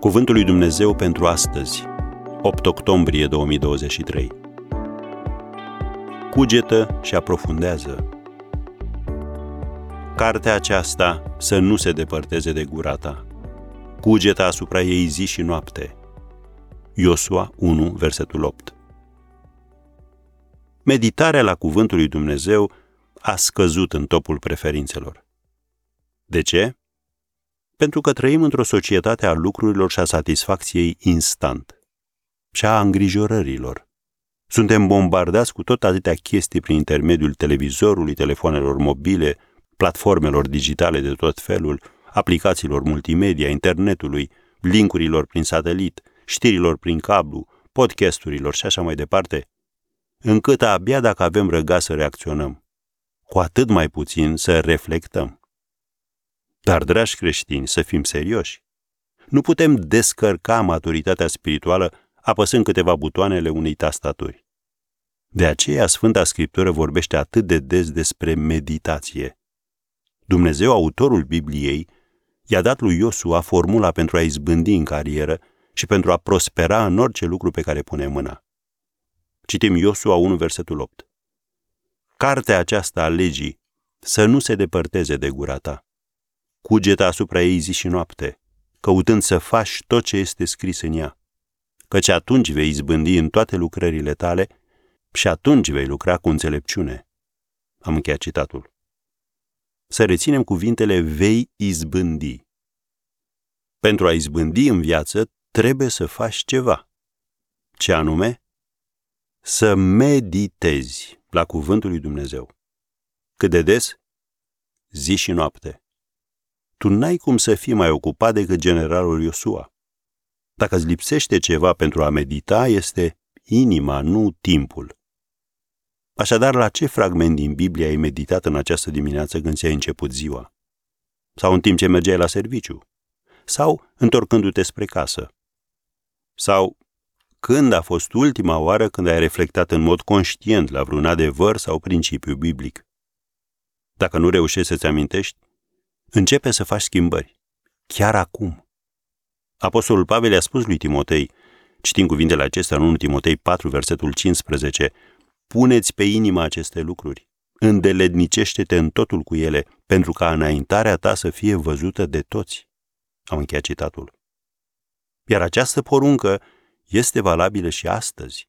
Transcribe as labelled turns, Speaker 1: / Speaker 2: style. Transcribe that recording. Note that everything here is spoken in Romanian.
Speaker 1: Cuvântul lui Dumnezeu pentru astăzi, 8 octombrie 2023. Cugetă și aprofundează. Cartea aceasta să nu se depărteze de gura ta. Cugeta asupra ei zi și noapte. Iosua 1, versetul 8. Meditarea la cuvântul lui Dumnezeu a scăzut în topul preferințelor. De ce? Pentru că trăim într-o societate a lucrurilor și a satisfacției instant și a îngrijorărilor. Suntem bombardați cu tot atâtea chestii prin intermediul televizorului, telefonelor mobile, platformelor digitale de tot felul, aplicațiilor multimedia, internetului, linkurilor prin satelit, știrilor prin cablu, podcasturilor și așa mai departe, încât abia dacă avem răga să reacționăm, cu atât mai puțin să reflectăm. Dar, dragi creștini, să fim serioși. Nu putem descărca maturitatea spirituală apăsând câteva butoanele unei tastaturi. De aceea Sfânta Scriptură vorbește atât de des despre meditație. Dumnezeu, autorul Bibliei, i-a dat lui Iosua formula pentru a izbândi în carieră și pentru a prospera în orice lucru pe care pune mâna. Citim Iosua 1, versetul 8. Cartea aceasta a legii să nu se depărteze de gura ta cugeta asupra ei zi și noapte, căutând să faci tot ce este scris în ea, căci atunci vei izbândi în toate lucrările tale și atunci vei lucra cu înțelepciune. Am încheiat citatul. Să reținem cuvintele vei izbândi. Pentru a izbândi în viață, trebuie să faci ceva. Ce anume? Să meditezi la cuvântul lui Dumnezeu. Cât de des? Zi și noapte tu n-ai cum să fii mai ocupat decât generalul Iosua. Dacă îți lipsește ceva pentru a medita, este inima, nu timpul. Așadar, la ce fragment din Biblie ai meditat în această dimineață când ți-ai început ziua? Sau în timp ce mergeai la serviciu? Sau întorcându-te spre casă? Sau când a fost ultima oară când ai reflectat în mod conștient la vreun adevăr sau principiu biblic? Dacă nu reușești să-ți amintești, Începe să faci schimbări. Chiar acum. Apostolul Pavel a spus lui Timotei, citind cuvintele acestea în 1 Timotei 4, versetul 15, Puneți pe inimă aceste lucruri, îndelednicește-te în totul cu ele, pentru ca înaintarea ta să fie văzută de toți. Am încheiat citatul. Iar această poruncă este valabilă și astăzi.